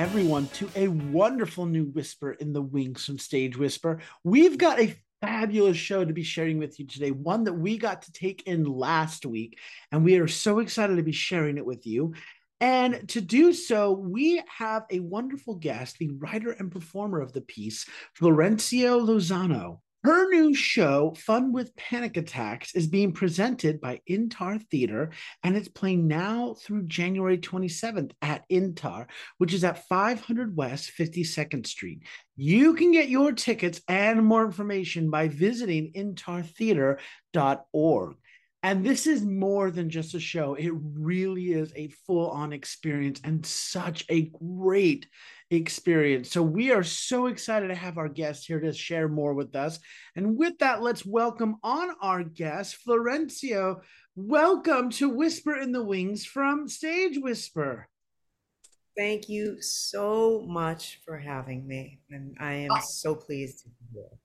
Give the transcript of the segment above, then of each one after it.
Everyone, to a wonderful new Whisper in the Wings from Stage Whisper. We've got a fabulous show to be sharing with you today, one that we got to take in last week, and we are so excited to be sharing it with you. And to do so, we have a wonderful guest, the writer and performer of the piece, Florencia Lozano. Her new show, Fun with Panic Attacks, is being presented by Intar Theater and it's playing now through January 27th at Intar, which is at 500 West 52nd Street. You can get your tickets and more information by visiting intartheatre.org. And this is more than just a show. It really is a full on experience and such a great experience. So we are so excited to have our guest here to share more with us. And with that, let's welcome on our guest, Florencia. Welcome to Whisper in the Wings from Stage Whisper. Thank you so much for having me. And I am oh. so pleased to be here.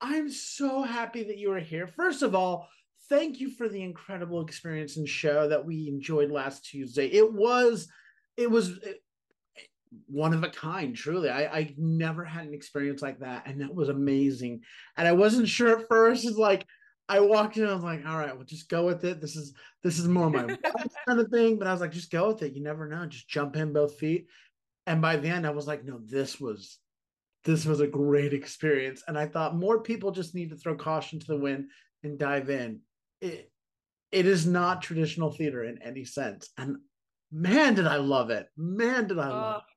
I'm so happy that you are here. First of all, thank you for the incredible experience and show that we enjoyed last Tuesday. It was it was one of a kind truly. I, I never had an experience like that and that was amazing. And i wasn't sure at first it's like i walked in i was like all right well just go with it. This is this is more my kind of thing but i was like just go with it. You never know. Just jump in both feet. And by the end i was like no this was this was a great experience. And i thought more people just need to throw caution to the wind and dive in. It it is not traditional theater in any sense. And man did i love it. Man did i love it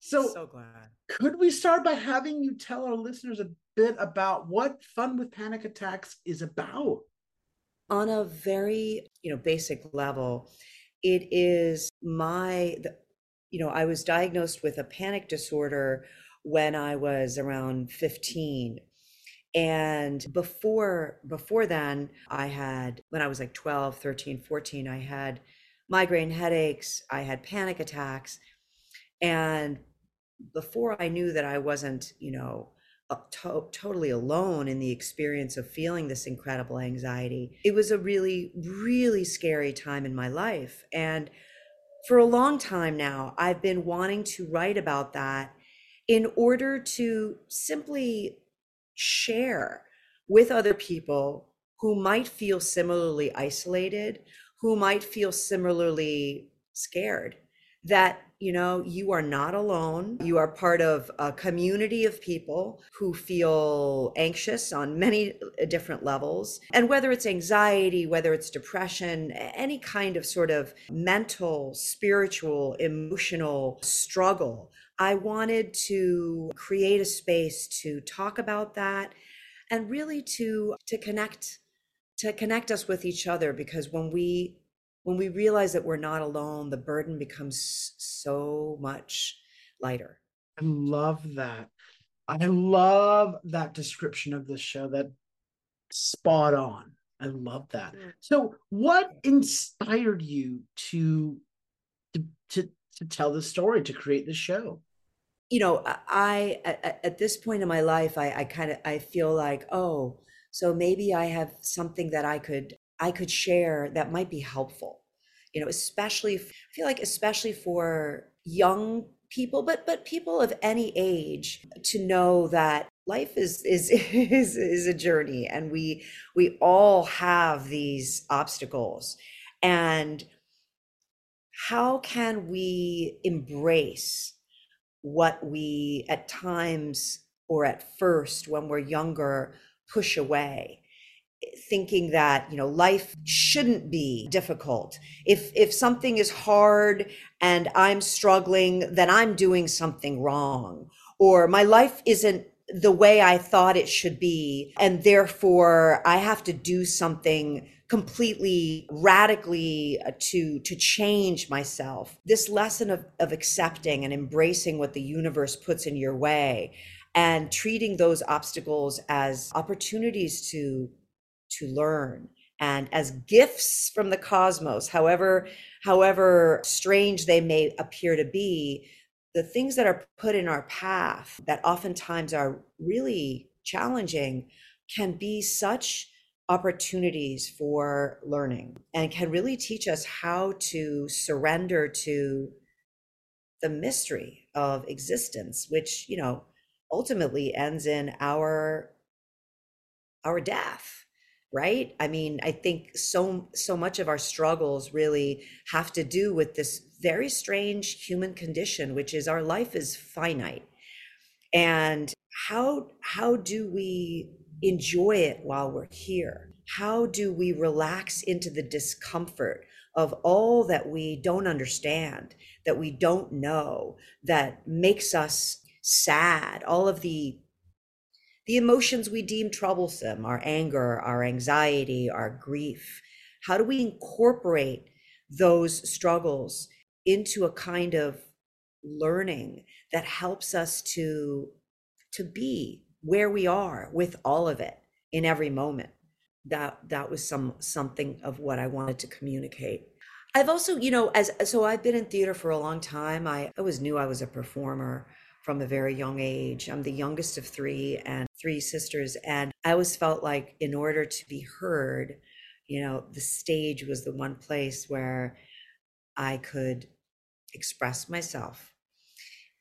so, so glad. Could we start by having you tell our listeners a bit about what Fun with Panic Attacks is about? On a very, you know, basic level, it is my you know, I was diagnosed with a panic disorder when I was around 15 and before before then i had when i was like 12 13 14 i had migraine headaches i had panic attacks and before I knew that I wasn't, you know, to- totally alone in the experience of feeling this incredible anxiety, it was a really, really scary time in my life. And for a long time now, I've been wanting to write about that in order to simply share with other people who might feel similarly isolated, who might feel similarly scared that you know you are not alone. You are part of a community of people who feel anxious on many uh, different levels. And whether it's anxiety whether it's depression any kind of sort of mental spiritual emotional struggle i wanted to create a space to talk about that and really to to connect to connect us with each other because when we when we realize that we're not alone, the burden becomes so much lighter. I love that. I love that description of this show. That spot on. I love that. So, what inspired you to to to, to tell the story, to create the show? You know, I at, at this point in my life, I, I kind of I feel like, oh, so maybe I have something that I could I could share that might be helpful. You know, especially I feel like especially for young people, but but people of any age to know that life is is is is a journey and we we all have these obstacles and how can we embrace what we at times or at first when we're younger push away thinking that you know life shouldn't be difficult. If if something is hard and i'm struggling then i'm doing something wrong. Or my life isn't the way i thought it should be and therefore i have to do something completely radically uh, to to change myself. This lesson of, of accepting and embracing what the universe puts in your way and treating those obstacles as opportunities to to learn. And as gifts from the cosmos however however strange they may appear to be the things that are put in our path that oftentimes are really challenging can be such opportunities for learning and can really teach us how to surrender to the mystery of existence, which, you know, ultimately ends in our our death right? I mean i think so so much of our struggles really have to do with this very strange human condition which is our life is finite. And how how do we enjoy it while we're here? How do we relax into the discomfort of all that we don't understand that we don't know that makes us sad? All of the the emotions we deem troublesome our anger our anxiety our grief how do we incorporate those struggles into a kind of learning that helps us to to be where we are with all of it in every moment? That that was some something of what i wanted to communicate. I've also you know as so i've been in theater for a long time. I always knew i was a performer from a very young age. I'm the youngest of three and three sisters and i always felt like in order to be heard you know the stage was the one place where i could express myself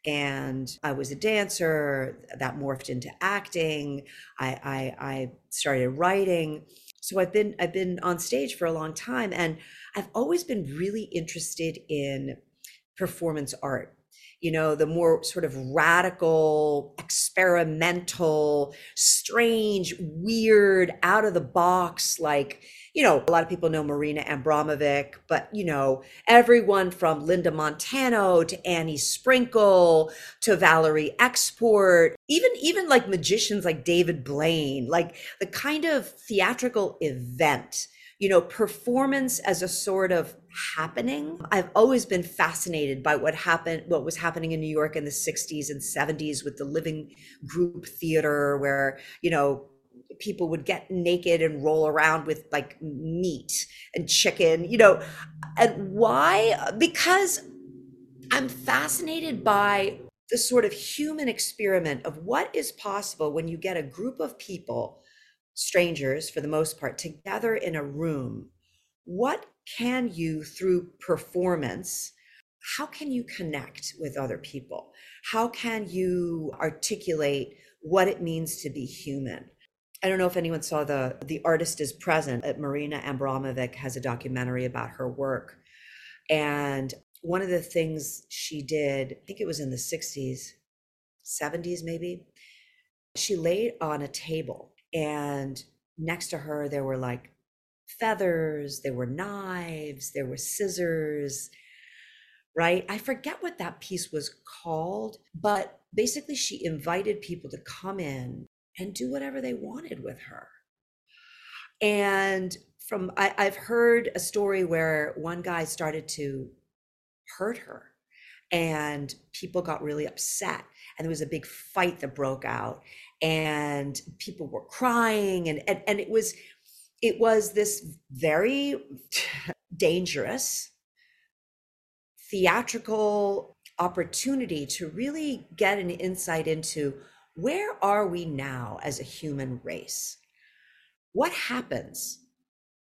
and I was a dancer that morphed into acting. I, I, I started writing. So I've been I've been on stage for a long time, and I've always been really interested in performance art you know, the more sort of radical, experimental, strange, weird, out of the box, like, you know, a lot of people know Marina Abramovic, but, you know, everyone from Linda Montano to Annie Sprinkle to Valerie Export, even, even like magicians like David Blaine, like the kind of theatrical event you know, performance as a sort of happening. I've always been fascinated by what happened, what was happening in New York in the 60s and 70s with the living group theater, where, you know, people would get naked and roll around with like meat and chicken, you know. And why? Because I'm fascinated by the sort of human experiment of what is possible when you get a group of people strangers for the most part together in a room what can you through performance how can you connect with other people? How can you articulate what it means to be human? I don't know if anyone saw the the artist is present. At marina abramovic has a documentary about her work. And one of the things she did i think it was in the 60s 70s maybe she laid on a table and next to her there were like feathers there were knives there were scissors right? I forget what that piece was called but basically she invited people to come in and do whatever they wanted with her. And from I, i've heard a story where one guy started to hurt her and people got really upset and there was a big fight that broke out and people were crying and, and and it was it was this very dangerous theatrical opportunity to really get an insight into where are we now as a human race? What happens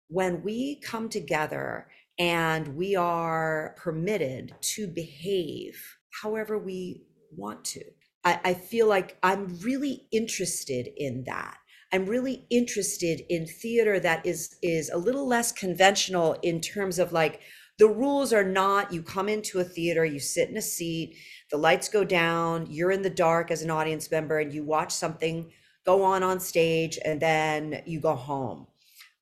when we come together and we are permitted to behave however we want to I, I feel like I'm really interested in that. I'm really interested in theater that is is a little less conventional in terms of like the rules are not you come into a theater, you sit in a seat, the lights go down, you're in the dark as an audience member and you watch something go on on stage and then you go home.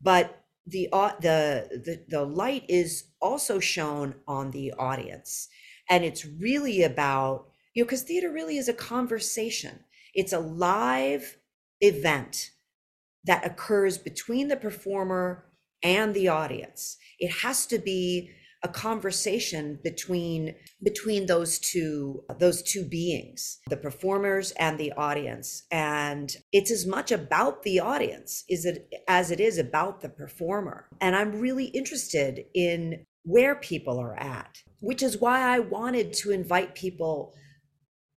But the uh, the the the light is also shown on the audience and it's really about you know, because theater really is a conversation. It's a live event that occurs between the performer and the audience. It has to be a conversation between between those two those two beings the performers and the audience and it's as much about the audience is it as it is about the performer and i'm really interested in where people are at which is why i wanted to invite people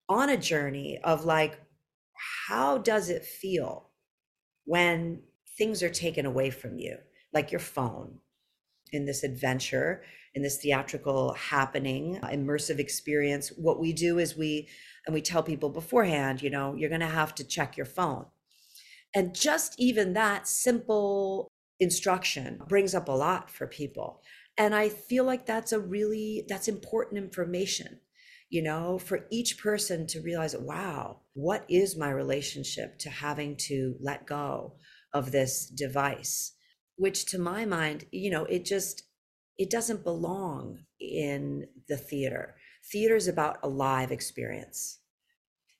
on a journey of like, how does it feel when things are taken away from you, like your phone, in this adventure, in this theatrical happening, uh, immersive experience, what we do is we, and we tell people beforehand, you know, you're going to have to check your phone. And just even that simple instruction brings up a lot for people. And I feel like that's a really, that's important information you know, for each person to realize, wow, what is my relationship to having to let go of this device? Which to my mind, you know, it just, it doesn't belong in the theater. Theater is about a live experience.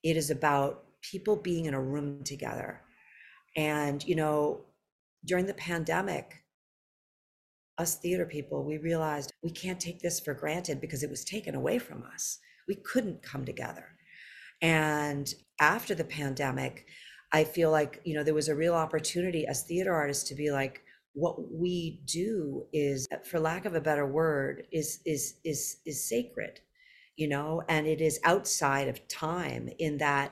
It is about people being in a room together. And, you know, during the pandemic, us theater people, we realized we can't take this for granted because it was taken away from us we couldn't come together. And after the pandemic, I feel like, you know, there was a real opportunity as theater artists to be like, what we do is, for lack of a better word, is is is is sacred, you know, and it is outside of time in that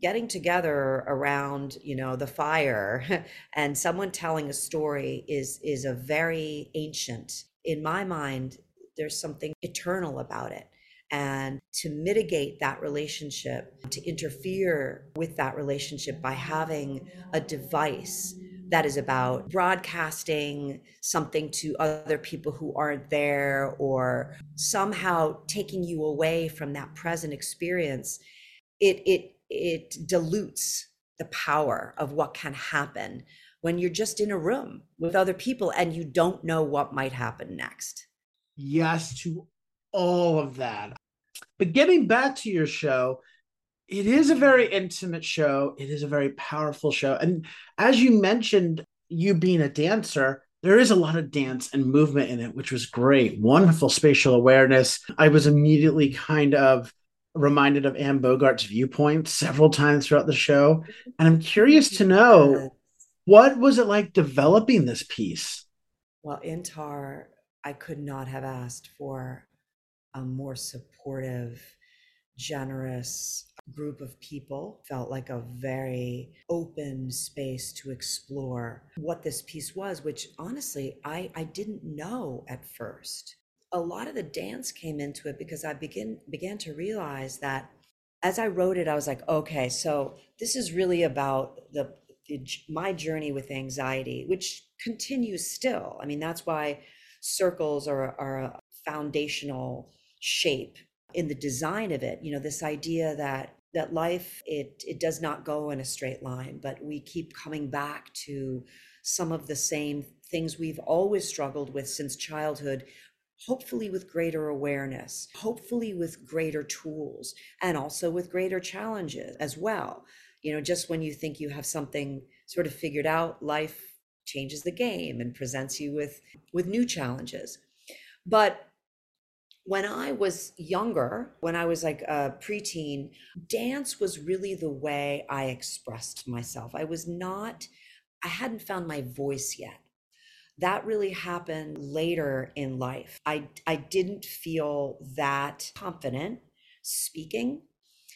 getting together around you know the fire and someone telling a story is is a very ancient in my mind there's something eternal about it. And to mitigate that relationship, to interfere with that relationship by having a device that is about broadcasting something to other people who aren't there or somehow taking you away from that present experience, it, it, it dilutes the power of what can happen when you're just in a room with other people and you don't know what might happen next yes to all of that. But getting back to your show, it is a very intimate show. It is a very powerful show. And as you mentioned, you being a dancer, there is a lot of dance and movement in it, which was great. Wonderful spatial awareness. I was immediately kind of reminded of Anne Bogart's viewpoint several times throughout the show. And I'm curious to know what was it like developing this piece? Well, Intar I could not have asked for a more supportive, generous group of people. Felt like a very open space to explore what this piece was, which honestly, I, I didn't know at first. A lot of the dance came into it because I begin began to realize that as I wrote it, I was like, okay, so this is really about the, the my journey with anxiety, which continues still. I mean, that's why circles are, are a foundational shape in the design of it. You know this idea that that life it it does not go in a straight line but we keep coming back to some of the same things we've always struggled with since childhood hopefully with greater awareness hopefully with greater tools and also with greater challenges as well. You know just when you think you have something sort of figured out life changes the game and presents you with with new challenges but when I was younger, when I was like a preteen, dance was really the way I expressed myself. I was not, I hadn't found my voice yet. That really happened later in life. I, I didn't feel that confident speaking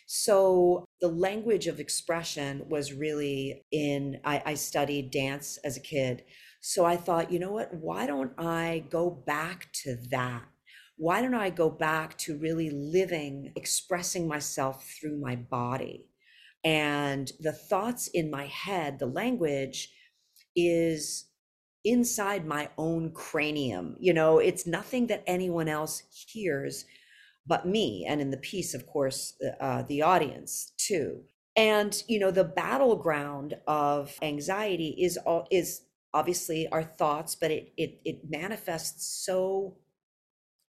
so the language of expression was really in, I, I studied dance as a kid. So I thought, you know what? Why don't I go back to that? Why don't I go back to really living, expressing myself through my body? And the thoughts in my head, the language is inside my own cranium. You know, it's nothing that anyone else hears but me and in the piece of course uh, the audience too. And you know the battleground of anxiety is all is obviously our thoughts but it it, it manifests so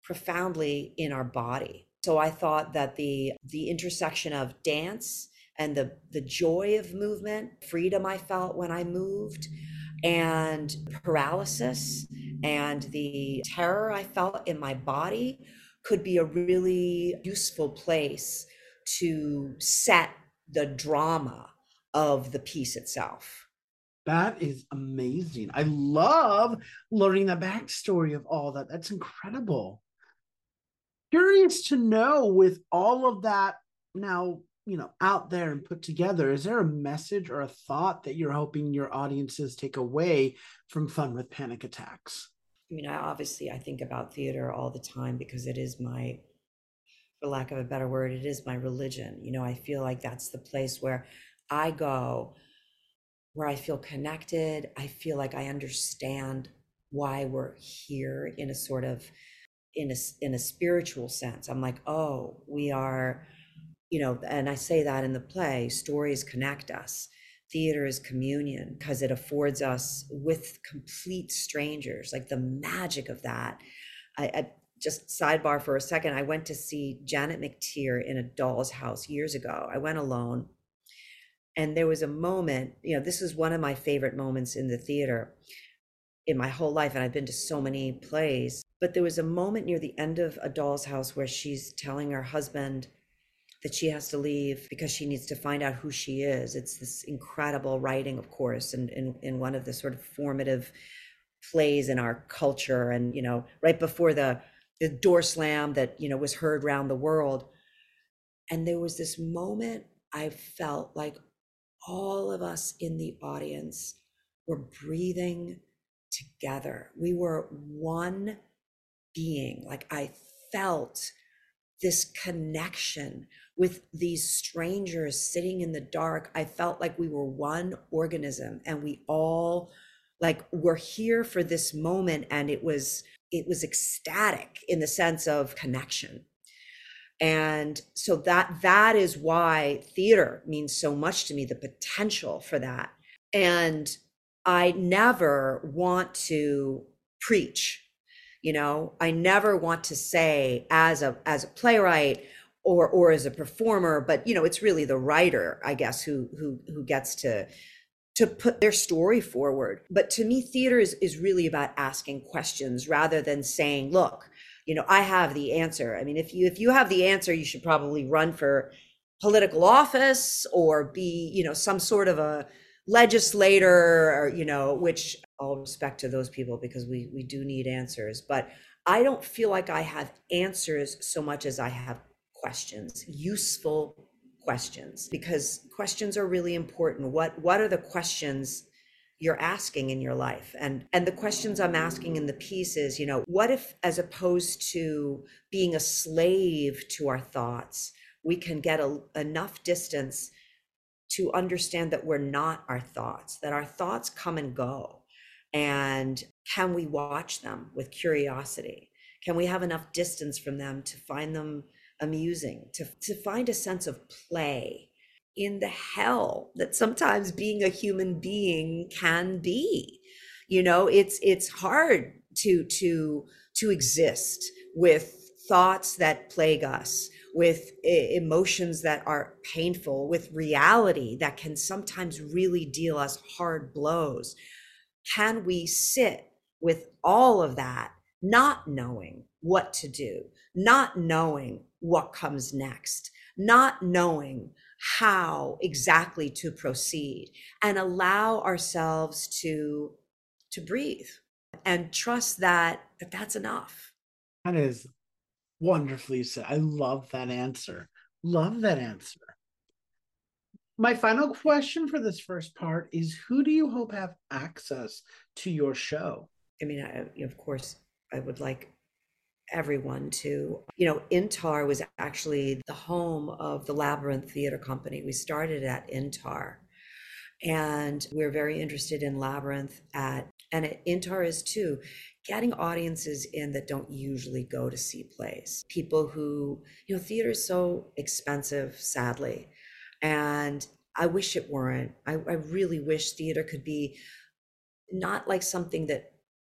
profoundly in our body. So i thought that the the intersection of dance and the the joy of movement freedom i felt when i moved and paralysis and the terror i felt in my body could be a really useful place to set the drama of the piece itself. That is amazing. I love learning the backstory of all that. That's incredible. Curious to know with all of that now you know out there and put together is there a message or a thought that you're hoping your audiences take away from fun with panic attacks i mean i obviously i think about theater all the time because it is my for lack of a better word it is my religion you know i feel like that's the place where i go where i feel connected i feel like i understand why we're here in a sort of in a in a spiritual sense i'm like oh we are you know, and I say that in the play, stories connect us. Theater is communion because it affords us with complete strangers, like the magic of that. I, I just sidebar for a second. I went to see Janet McTeer in a doll's house years ago. I went alone. And there was a moment, you know, this is one of my favorite moments in the theater in my whole life. And I've been to so many plays. But there was a moment near the end of A Doll's House where she's telling her husband, that she has to leave because she needs to find out who she is. It's this incredible writing, of course, and in, in one of the sort of formative plays in our culture. And, you know, right before the, the door slam that, you know, was heard around the world. And there was this moment I felt like all of us in the audience were breathing together. We were one being. Like I felt this connection with these strangers sitting in the dark. I felt like we were one organism and we all like were here for this moment and it was it was ecstatic in the sense of connection. And so that that is why theater means so much to me the potential for that. And I never want to preach you know i never want to say as a as a playwright or or as a performer but you know it's really the writer i guess who who who gets to to put their story forward. But to me theater is is really about asking questions rather than saying look you know i have the answer. I mean if you if you have the answer you should probably run for political office or be you know some sort of a legislator or you know which all respect to those people because we we do need answers. But i don't feel like i have answers so much as i have questions, useful questions, because questions are really important. What what are the questions you're asking in your life? And and the questions I'm asking in the piece is, you know, what if as opposed to being a slave to our thoughts, we can get a, enough distance to understand that we're not our thoughts, that our thoughts come and go. And can we watch them with curiosity? Can we have enough distance from them to find them amusing, to, to find a sense of play in the hell that sometimes being a human being can be. You know, it's it's hard to to to exist with thoughts that plague us, with emotions that are painful, with reality that can sometimes really deal us hard blows. Can we sit with all of that, not knowing what to do, not knowing what comes next, not knowing how exactly to proceed and allow ourselves to to breathe and trust that, that that's enough. That is wonderfully said. I love that answer. Love that answer. My final question for this first part is who do you hope have access to your show? I mean, I, of course, I would like everyone to. You know, Intar was actually the home of the Labyrinth Theater Company. We started at Intar. And we're very interested in Labyrinth at, and at Intar is too, getting audiences in that don't usually go to see plays. People who, you know, theater is so expensive, sadly. And I wish it weren't. I, I really wish theater could be not like something that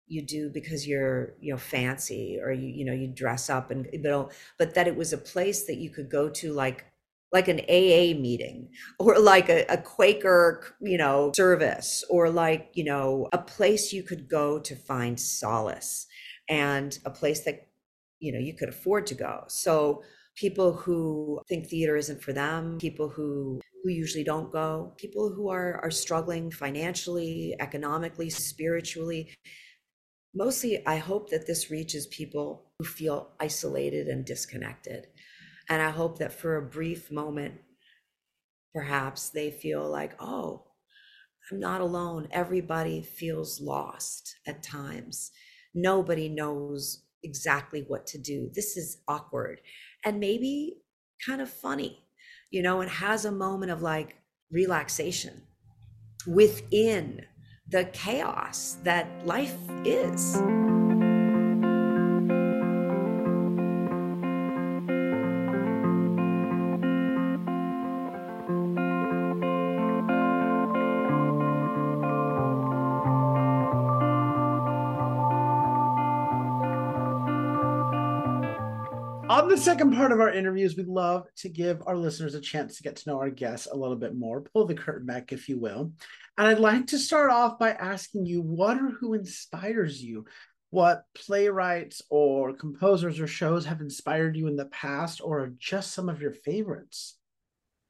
you do because you're you know fancy or you you know you dress up and but but that it was a place that you could go to like like an AA meeting or like a, a Quaker you know service or like you know a place you could go to find solace and a place that you know you could afford to go. So people who think theater isn't for them people who who usually don't go people who are are struggling financially economically spiritually mostly I hope that this reaches people who feel isolated and disconnected. And I hope that for a brief moment, perhaps they feel like, oh, I'm not alone. Everybody feels lost at times. Nobody knows exactly what to do. This is awkward and maybe kind of funny, you know, and has a moment of like relaxation within the chaos that life is. On the second part of our interviews, we'd love to give our listeners a chance to get to know our guests a little bit more, pull the curtain back, if you will. And I'd like to start off by asking you what or who inspires you? What playwrights or composers or shows have inspired you in the past or are just some of your favorites?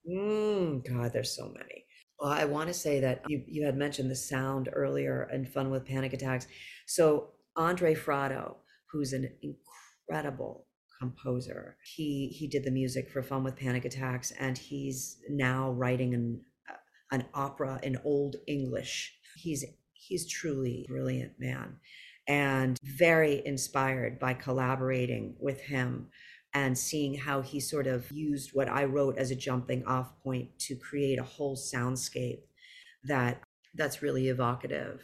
Mm, God, there's so many. Well, I want to say that you, you had mentioned the sound earlier and fun with panic attacks. So Andre Frado, who's an incredible composer. He he did the music for Fun with Panic Attacks, and he's now writing an an opera in Old English. He's he's truly brilliant man, and very inspired by collaborating with him and seeing how he sort of used what I wrote as a jumping off point to create a whole soundscape that that's really evocative.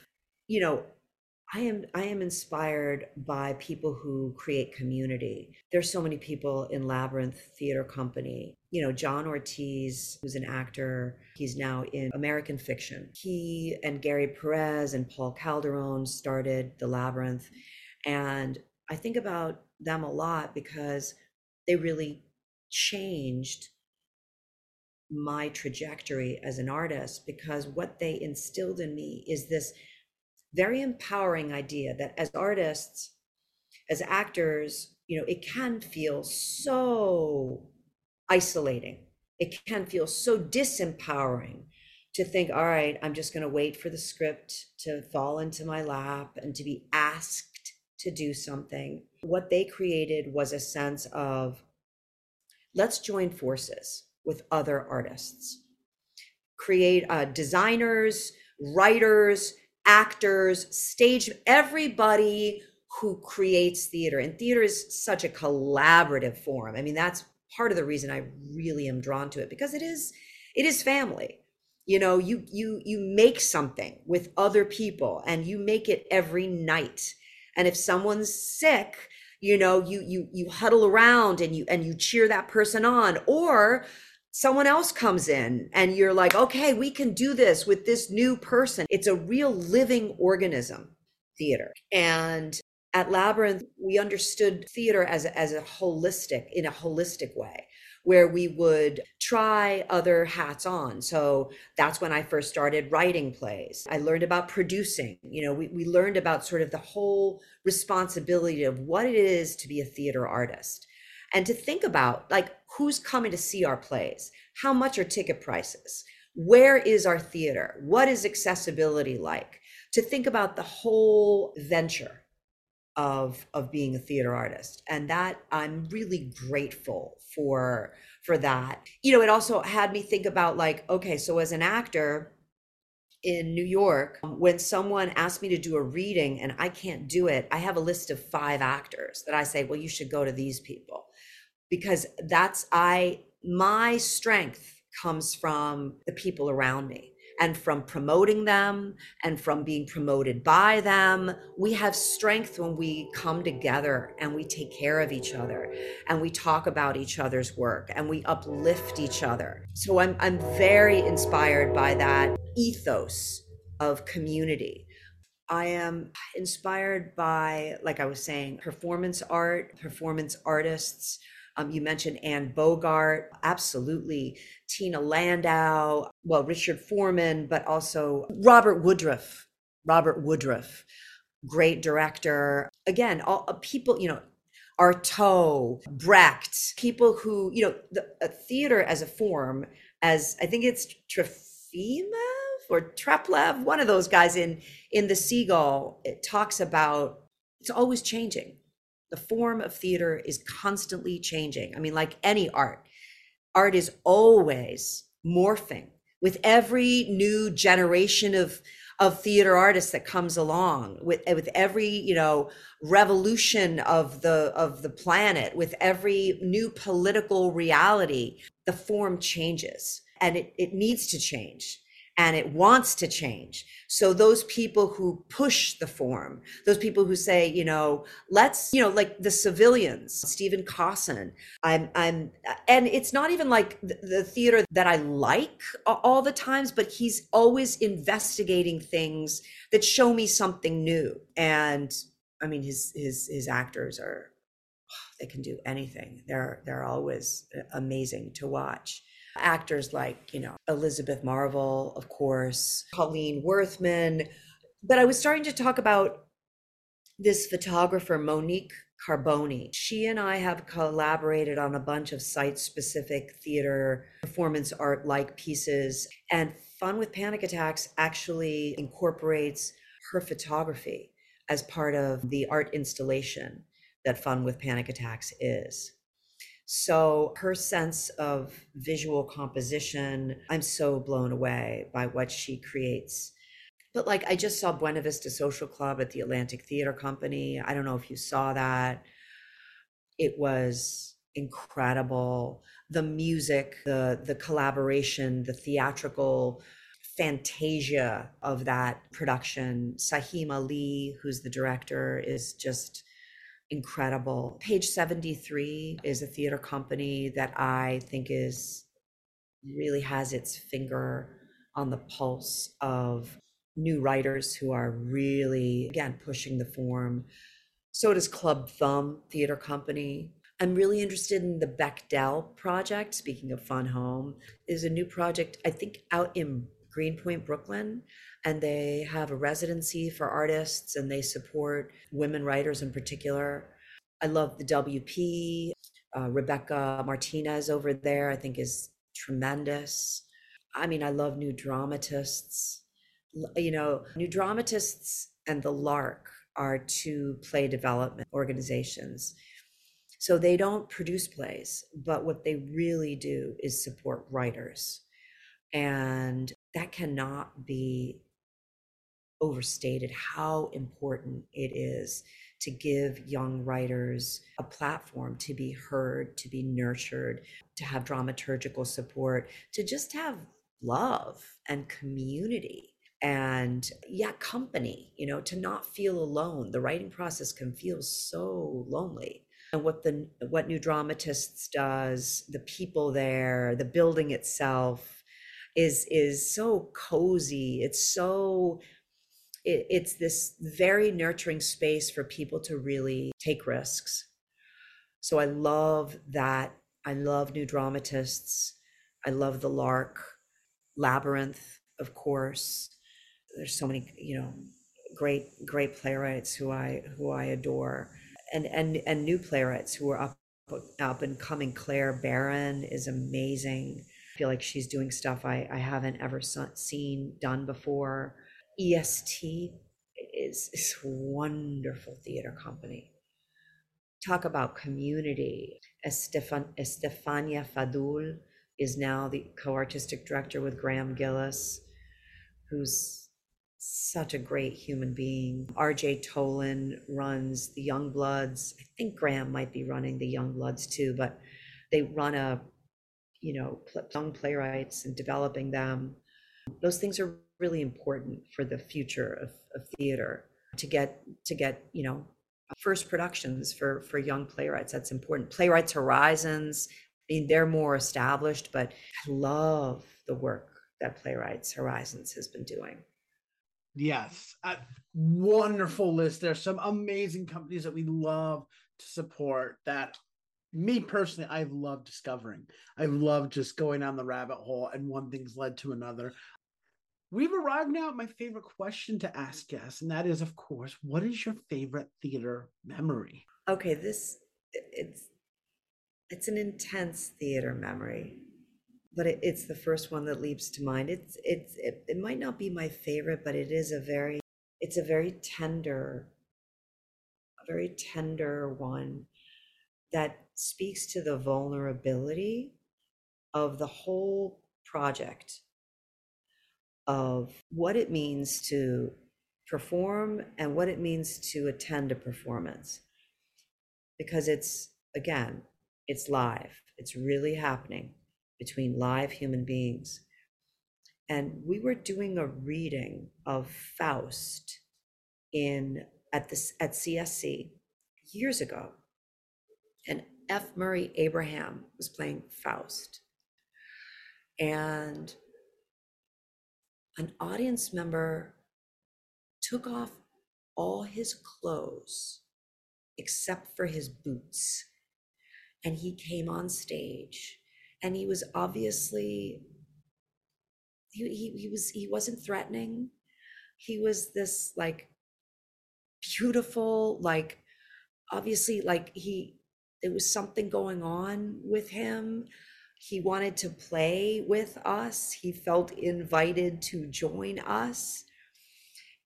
You know, I am I am inspired by people who create community. There's so many people in Labyrinth Theater Company. You know, John Ortiz, who's an actor, he's now in American Fiction. He and Gary Perez and Paul Calderon started the Labyrinth. And I think about them a lot because they really changed my trajectory as an artist because what they instilled in me is this very empowering idea that as artists, as actors, you know, it can feel so isolating. It can feel so disempowering to think, all right, I'm just going to wait for the script to fall into my lap and to be asked to do something. What they created was a sense of let's join forces with other artists, create uh, designers, writers, actors, stage, everybody who creates theater. And theater is such a collaborative form. I mean, that's part of the reason I really am drawn to it because it is it is family. You know, you you you make something with other people and you make it every night. And if someone's sick, you know, you you you huddle around and you and you cheer that person on or someone else comes in and you're like, okay, we can do this with this new person. It's a real living organism, theater. And at Labyrinth, we understood theater as a, as a holistic, in a holistic way, where we would try other hats on. So that's when I first started writing plays. I learned about producing. You know, we, we learned about sort of the whole responsibility of what it is to be a theater artist and to think about like who's coming to see our plays how much are ticket prices where is our theater what is accessibility like to think about the whole venture of of being a theater artist. And that i'm really grateful for for that. You know it also had me think about like okay so as an actor in New York, um, when someone asks me to do a reading and I can't do it, I have a list of five actors that I say, well, you should go to these people. Because that's I my strength comes from the people around me and from promoting them and from being promoted by them. We have strength when we come together and we take care of each other and we talk about each other's work and we uplift each other. So I'm, I'm very inspired by that ethos of community. I am inspired by, like I was saying, performance art, performance artists um, you mentioned Anne Bogart, absolutely. Tina Landau, well, Richard Foreman, but also Robert Woodruff. Robert Woodruff, great director. Again, all uh, people, you know, Artaud, Brecht, people who, you know, the theater as a form, as I think it's Trofimov or Treplev, one of those guys in in the Seagull, it talks about it's always changing the form of theater is constantly changing. I mean, like any art, art is always morphing. With every new generation of of theater artists that comes along with with every you know revolution of the of the planet with every new political reality the form changes. And it, it needs to change and it wants to change. So those people who push the form, those people who say, you know, let's, you know, like the civilians, Steven Cosson, I'm, I'm, and it's not even like the, the theater that I like all the times, but he's always investigating things that show me something new. And I mean, his, his, his actors are, they can do anything. They're, they're always uh, amazing to watch actors like, you know, Elizabeth Marvel, of course, Colleen Werthmann. But I was starting to talk about this photographer, Monique Carboni. She and I have collaborated on a bunch of site specific theater performance art like pieces. And Fun with Panic Attacks actually incorporates her photography as part of the art installation that Fun with Panic Attacks is. So her sense of visual composition, I'm so blown away by what she creates. But like I just saw Buena Vista Social Club at the Atlantic Theater Company. I don't know if you saw that. It was incredible. The music, the the collaboration, the theatrical fantasia of that production. Saheem Ali, who's the director, is just incredible. Page 73 is a theater company that I think is really has its finger on the pulse of new writers who are really, again, pushing the form. So does Clubbed Thumb Theater Company. I'm really interested in the Bechdel project. Speaking of Fun Home, is a new project, I think, out in Greenpoint, Brooklyn, and they have a residency for artists and they support women writers in particular. I love the WP. Uh, Rebecca Martinez over there, I think, is tremendous. I mean, I love new dramatists. You know, new dramatists and the Lark are two play development organizations. So they don't produce plays, but what they really do is support writers. And that cannot be overstated how important it is to give young writers a platform to be heard, to be nurtured, to have dramaturgical support, to just have love and community and yeah company you know to not feel alone. The writing process can feel so lonely. And what the what new dramatists does the people there the building itself is is so cozy. It's so it, it's this very nurturing space for people to really take risks. So I love that. I love new dramatists. I love the Lark, Labyrinth, of course. There's so many, you know, great, great playwrights who I who I adore, and and and new playwrights who are up up and coming. Claire Barron is amazing. I feel like she's doing stuff I I haven't ever seen done before. EST is this wonderful theater company. Talk about community. Estefan, Estefania Fadul is now the co-artistic director with Graeme Gillis, who's such a great human being. RJ Tolan runs the Young Bloods. I think Graeme might be running the Young Bloods too, but they run a, you know, young playwrights and developing them. Those things are really important for the future of, of theater. To get to get you know first productions for for young playwrights that's important. Playwrights horizons i mean they're more established but i love the work that playwrights horizons has been doing. Yes a wonderful list. There's some amazing companies that we love to support that me personally i've loved discovering. I've loved just going down the rabbit hole and one thing's led to another We've arrived now at my favorite question to ask guests, and that is, of course, what is your favorite theater memory? Okay, this it's it's an intense theater memory, but it, it's the first one that leaps to mind. It's it's it, it might not be my favorite, but it is a very it's a very tender, a very tender one that speaks to the vulnerability of the whole project of what it means to perform and what it means to attend a performance. Because it's, again, it's live, it's really happening between live human beings. And we were doing a reading of Faust in at this at CSC years ago. And F. Murray Abraham was playing Faust. And an audience member took off all his clothes except for his boots. And he came on stage and he was obviously he, he, he was he wasn't threatening he was this like beautiful like obviously like he there was something going on with him he wanted to play with us. He felt invited to join us.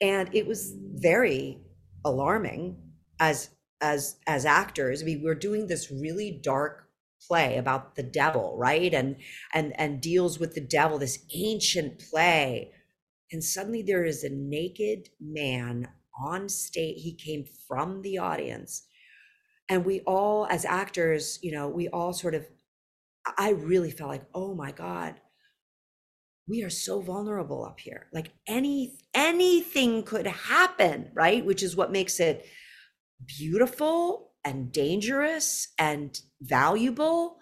And it was very alarming as as as actors. I mean we we're doing this really dark play about the devil right? And and and deals with the devil this ancient play. And suddenly there is a naked man on stage. He came from the audience. And we all as actors you know we all sort of i really felt like oh my god we are so vulnerable up here. Like any anything could happen right? Which is what makes it beautiful and dangerous and valuable.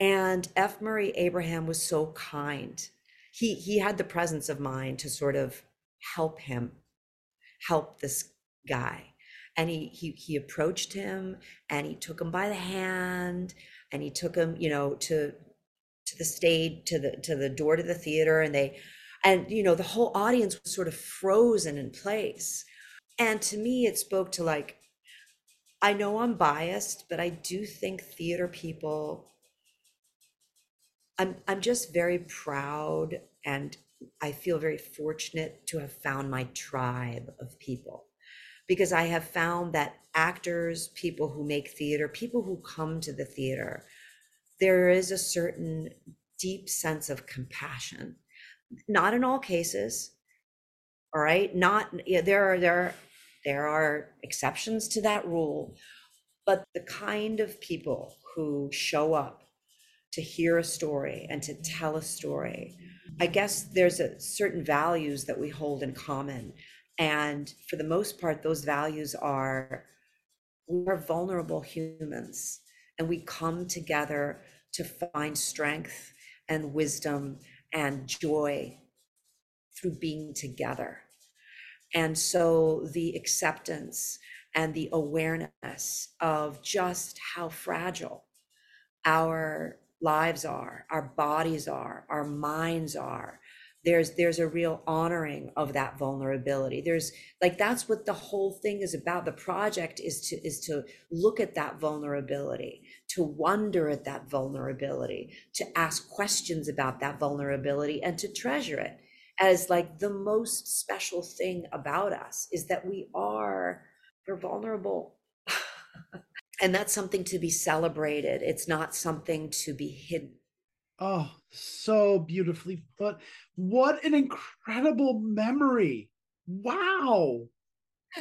And f. Murray abraham was so kind. He he had the presence of mind to sort of help him help this guy. And he he he approached him and he took him by the hand and he took him you know to to the stage to the to the door to the theater and they and you know the whole audience was sort of frozen in place. And to me it spoke to like i know i'm biased but i do think theater people i'm i'm just very proud and I feel very fortunate to have found my tribe of people because I have found that actors, people who make theater, people who come to the theater, there is a certain deep sense of compassion. Not in all cases, all right. Not yeah, there are there there are exceptions to that rule, but the kind of people who show up to hear a story and to tell a story I guess there's a certain values that we hold in common. And for the most part, those values are we're vulnerable humans and we come together to find strength and wisdom and joy through being together. And so the acceptance and the awareness of just how fragile our lives are, our bodies are, our minds are. There's there's a real honoring of that vulnerability. There's like that's what the whole thing is about. The project is to is to look at that vulnerability, to wonder at that vulnerability, to ask questions about that vulnerability and to treasure it as like the most special thing about us is that we are we're vulnerable and that's something to be celebrated it's not something to be hidden oh so beautifully put. What an incredible memory. Wow.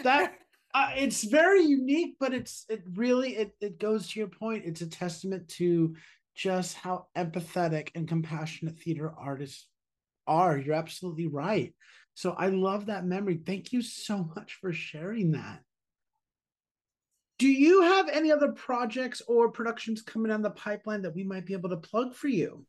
That uh, it's very unique but it's it really it, it goes to your point. It's a testament to just how empathetic and compassionate theater artists are. You're absolutely right. So i love that memory. Thank you so much for sharing that do you have any other projects or productions coming down the pipeline that we might be able to plug for you?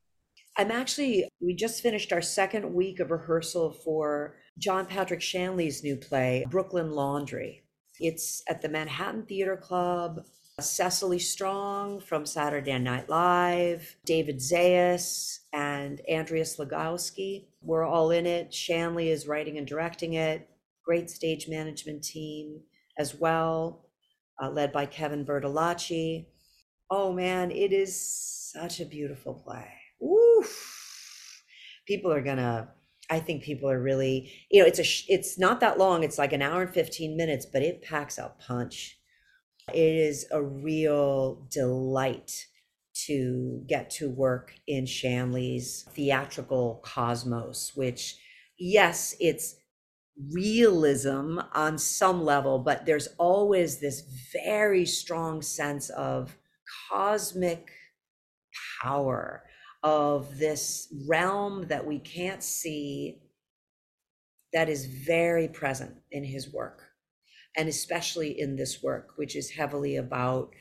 I'm actually, we just finished our second week of rehearsal for John Patrick Shanley's new play, Brooklyn Laundry. It's at the Manhattan Theater Club. Cecily Strong from Saturday Night Live, David Zayas, and Andrea Syglowski. We're all in it. Shanley is writing and directing it. Great stage management team as well uh, led by Kevin Bertolacci. Oh man, it is such a beautiful play. Oof. People are gonna. I think people are really. You know, it's a. It's not that long. It's like an hour and fifteen minutes, but it packs a punch. It is a real delight to get to work in Shanley's theatrical cosmos, which, yes, it's realism on some level, but there's always this very strong sense of cosmic power of this realm that we can't see that is very present in his work and especially in this work which is heavily about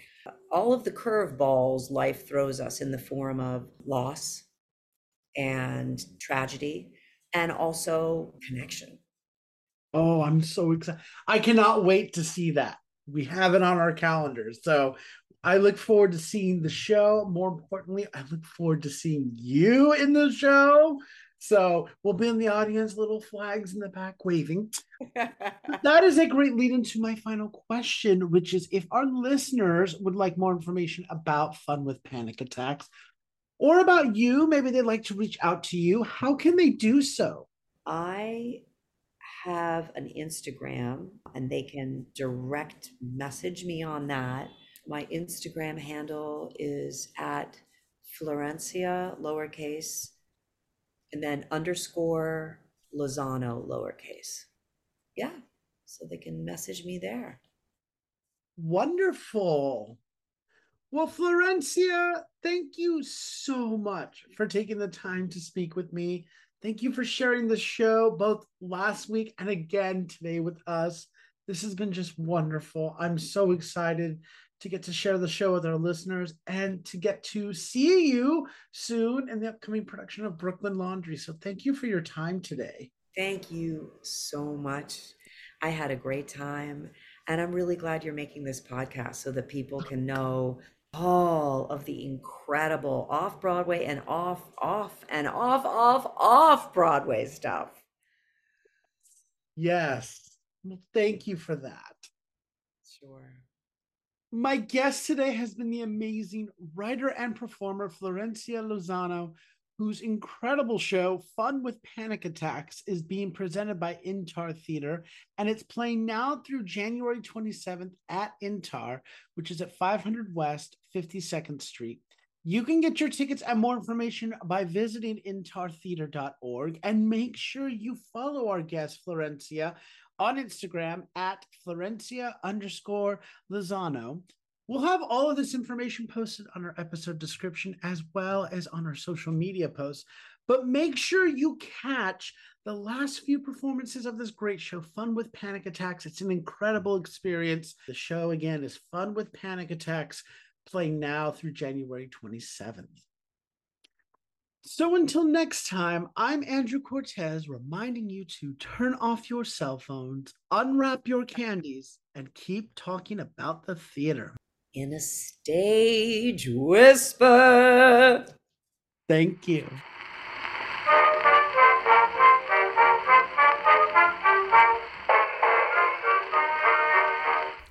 all of the curveballs life throws us in the form of loss and tragedy and also connection Oh, I'm so excited. I cannot wait to see that. We have it on our calendars. So I look forward to seeing the show. More importantly, I look forward to seeing you in the show. So we'll be in the audience, little flags in the back waving. that is a great lead into my final question, which is if our listeners would like more information about Fun with Panic Attacks or about you, maybe they'd like to reach out to you, how can they do so? I have an Instagram and they can direct message me on that. My Instagram handle is at Florencia lowercase and then underscore Lozano lowercase. Yeah. So they can message me there. Wonderful. Well, Florencia, thank you so much for taking the time to speak with me. Thank you for sharing the show both last week and again today with us. This has been just wonderful. I'm so excited to get to share the show with our listeners and to get to see you soon in the upcoming production of Brooklyn Laundry. So thank you for your time today. Thank you so much. I had a great time. And I'm really glad you're making this podcast so that people can know all of the incredible off Broadway and off, off, and off, off, off Broadway stuff. Yes. Well, thank you for that. Sure. My guest today has been the amazing writer and performer Florencia Lozano, whose incredible show, Fun with Panic Attacks, is being presented by Intar Theater. And it's playing now through January 27th at Intar, which is at 500 West 52nd Street. You can get your tickets and more information by visiting intartheatre.org and make sure you follow our guest, Florencia, on Instagram at Florencia underscore Lozano. We'll have all of this information posted on our episode description as well as on our social media posts. But make sure you catch the last few performances of this great show, Fun with Panic Attacks. It's an incredible experience. The show, again, is Fun with Panic Attacks, playing now through January 27th. So until next time, I'm Andrew Cortez reminding you to turn off your cell phones, unwrap your candies, and keep talking about the theater in a stage whisper. Thank you.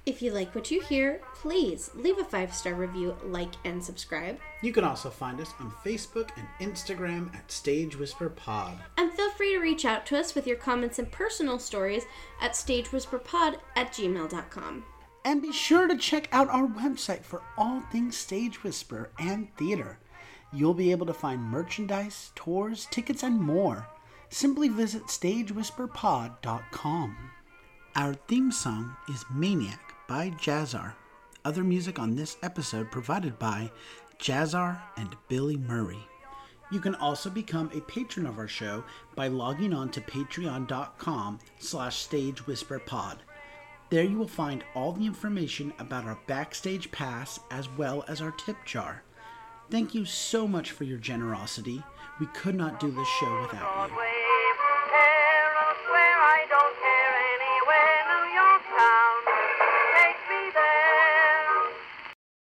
If you like what you hear, please leave a five star review, like, and subscribe. You can also find us on Facebook and Instagram at Stage Whisper Pod. And feel free to reach out to us with your comments and personal stories at stagewhisperpod at gmail.com. And be sure to check out our website for all things Stage Whisper and theater. You'll be able to find merchandise, tours, tickets, and more. Simply visit stagewhisperpod.com. Our theme song is Maniac by Jazzar. Other music on this episode provided by Jazzar and Billy Murray. You can also become a patron of our show by logging on to patreon.com slash stagewhisperpod. There you will find all the information about our backstage pass as well as our tip jar. Thank you so much for your generosity. We could not do this show without you.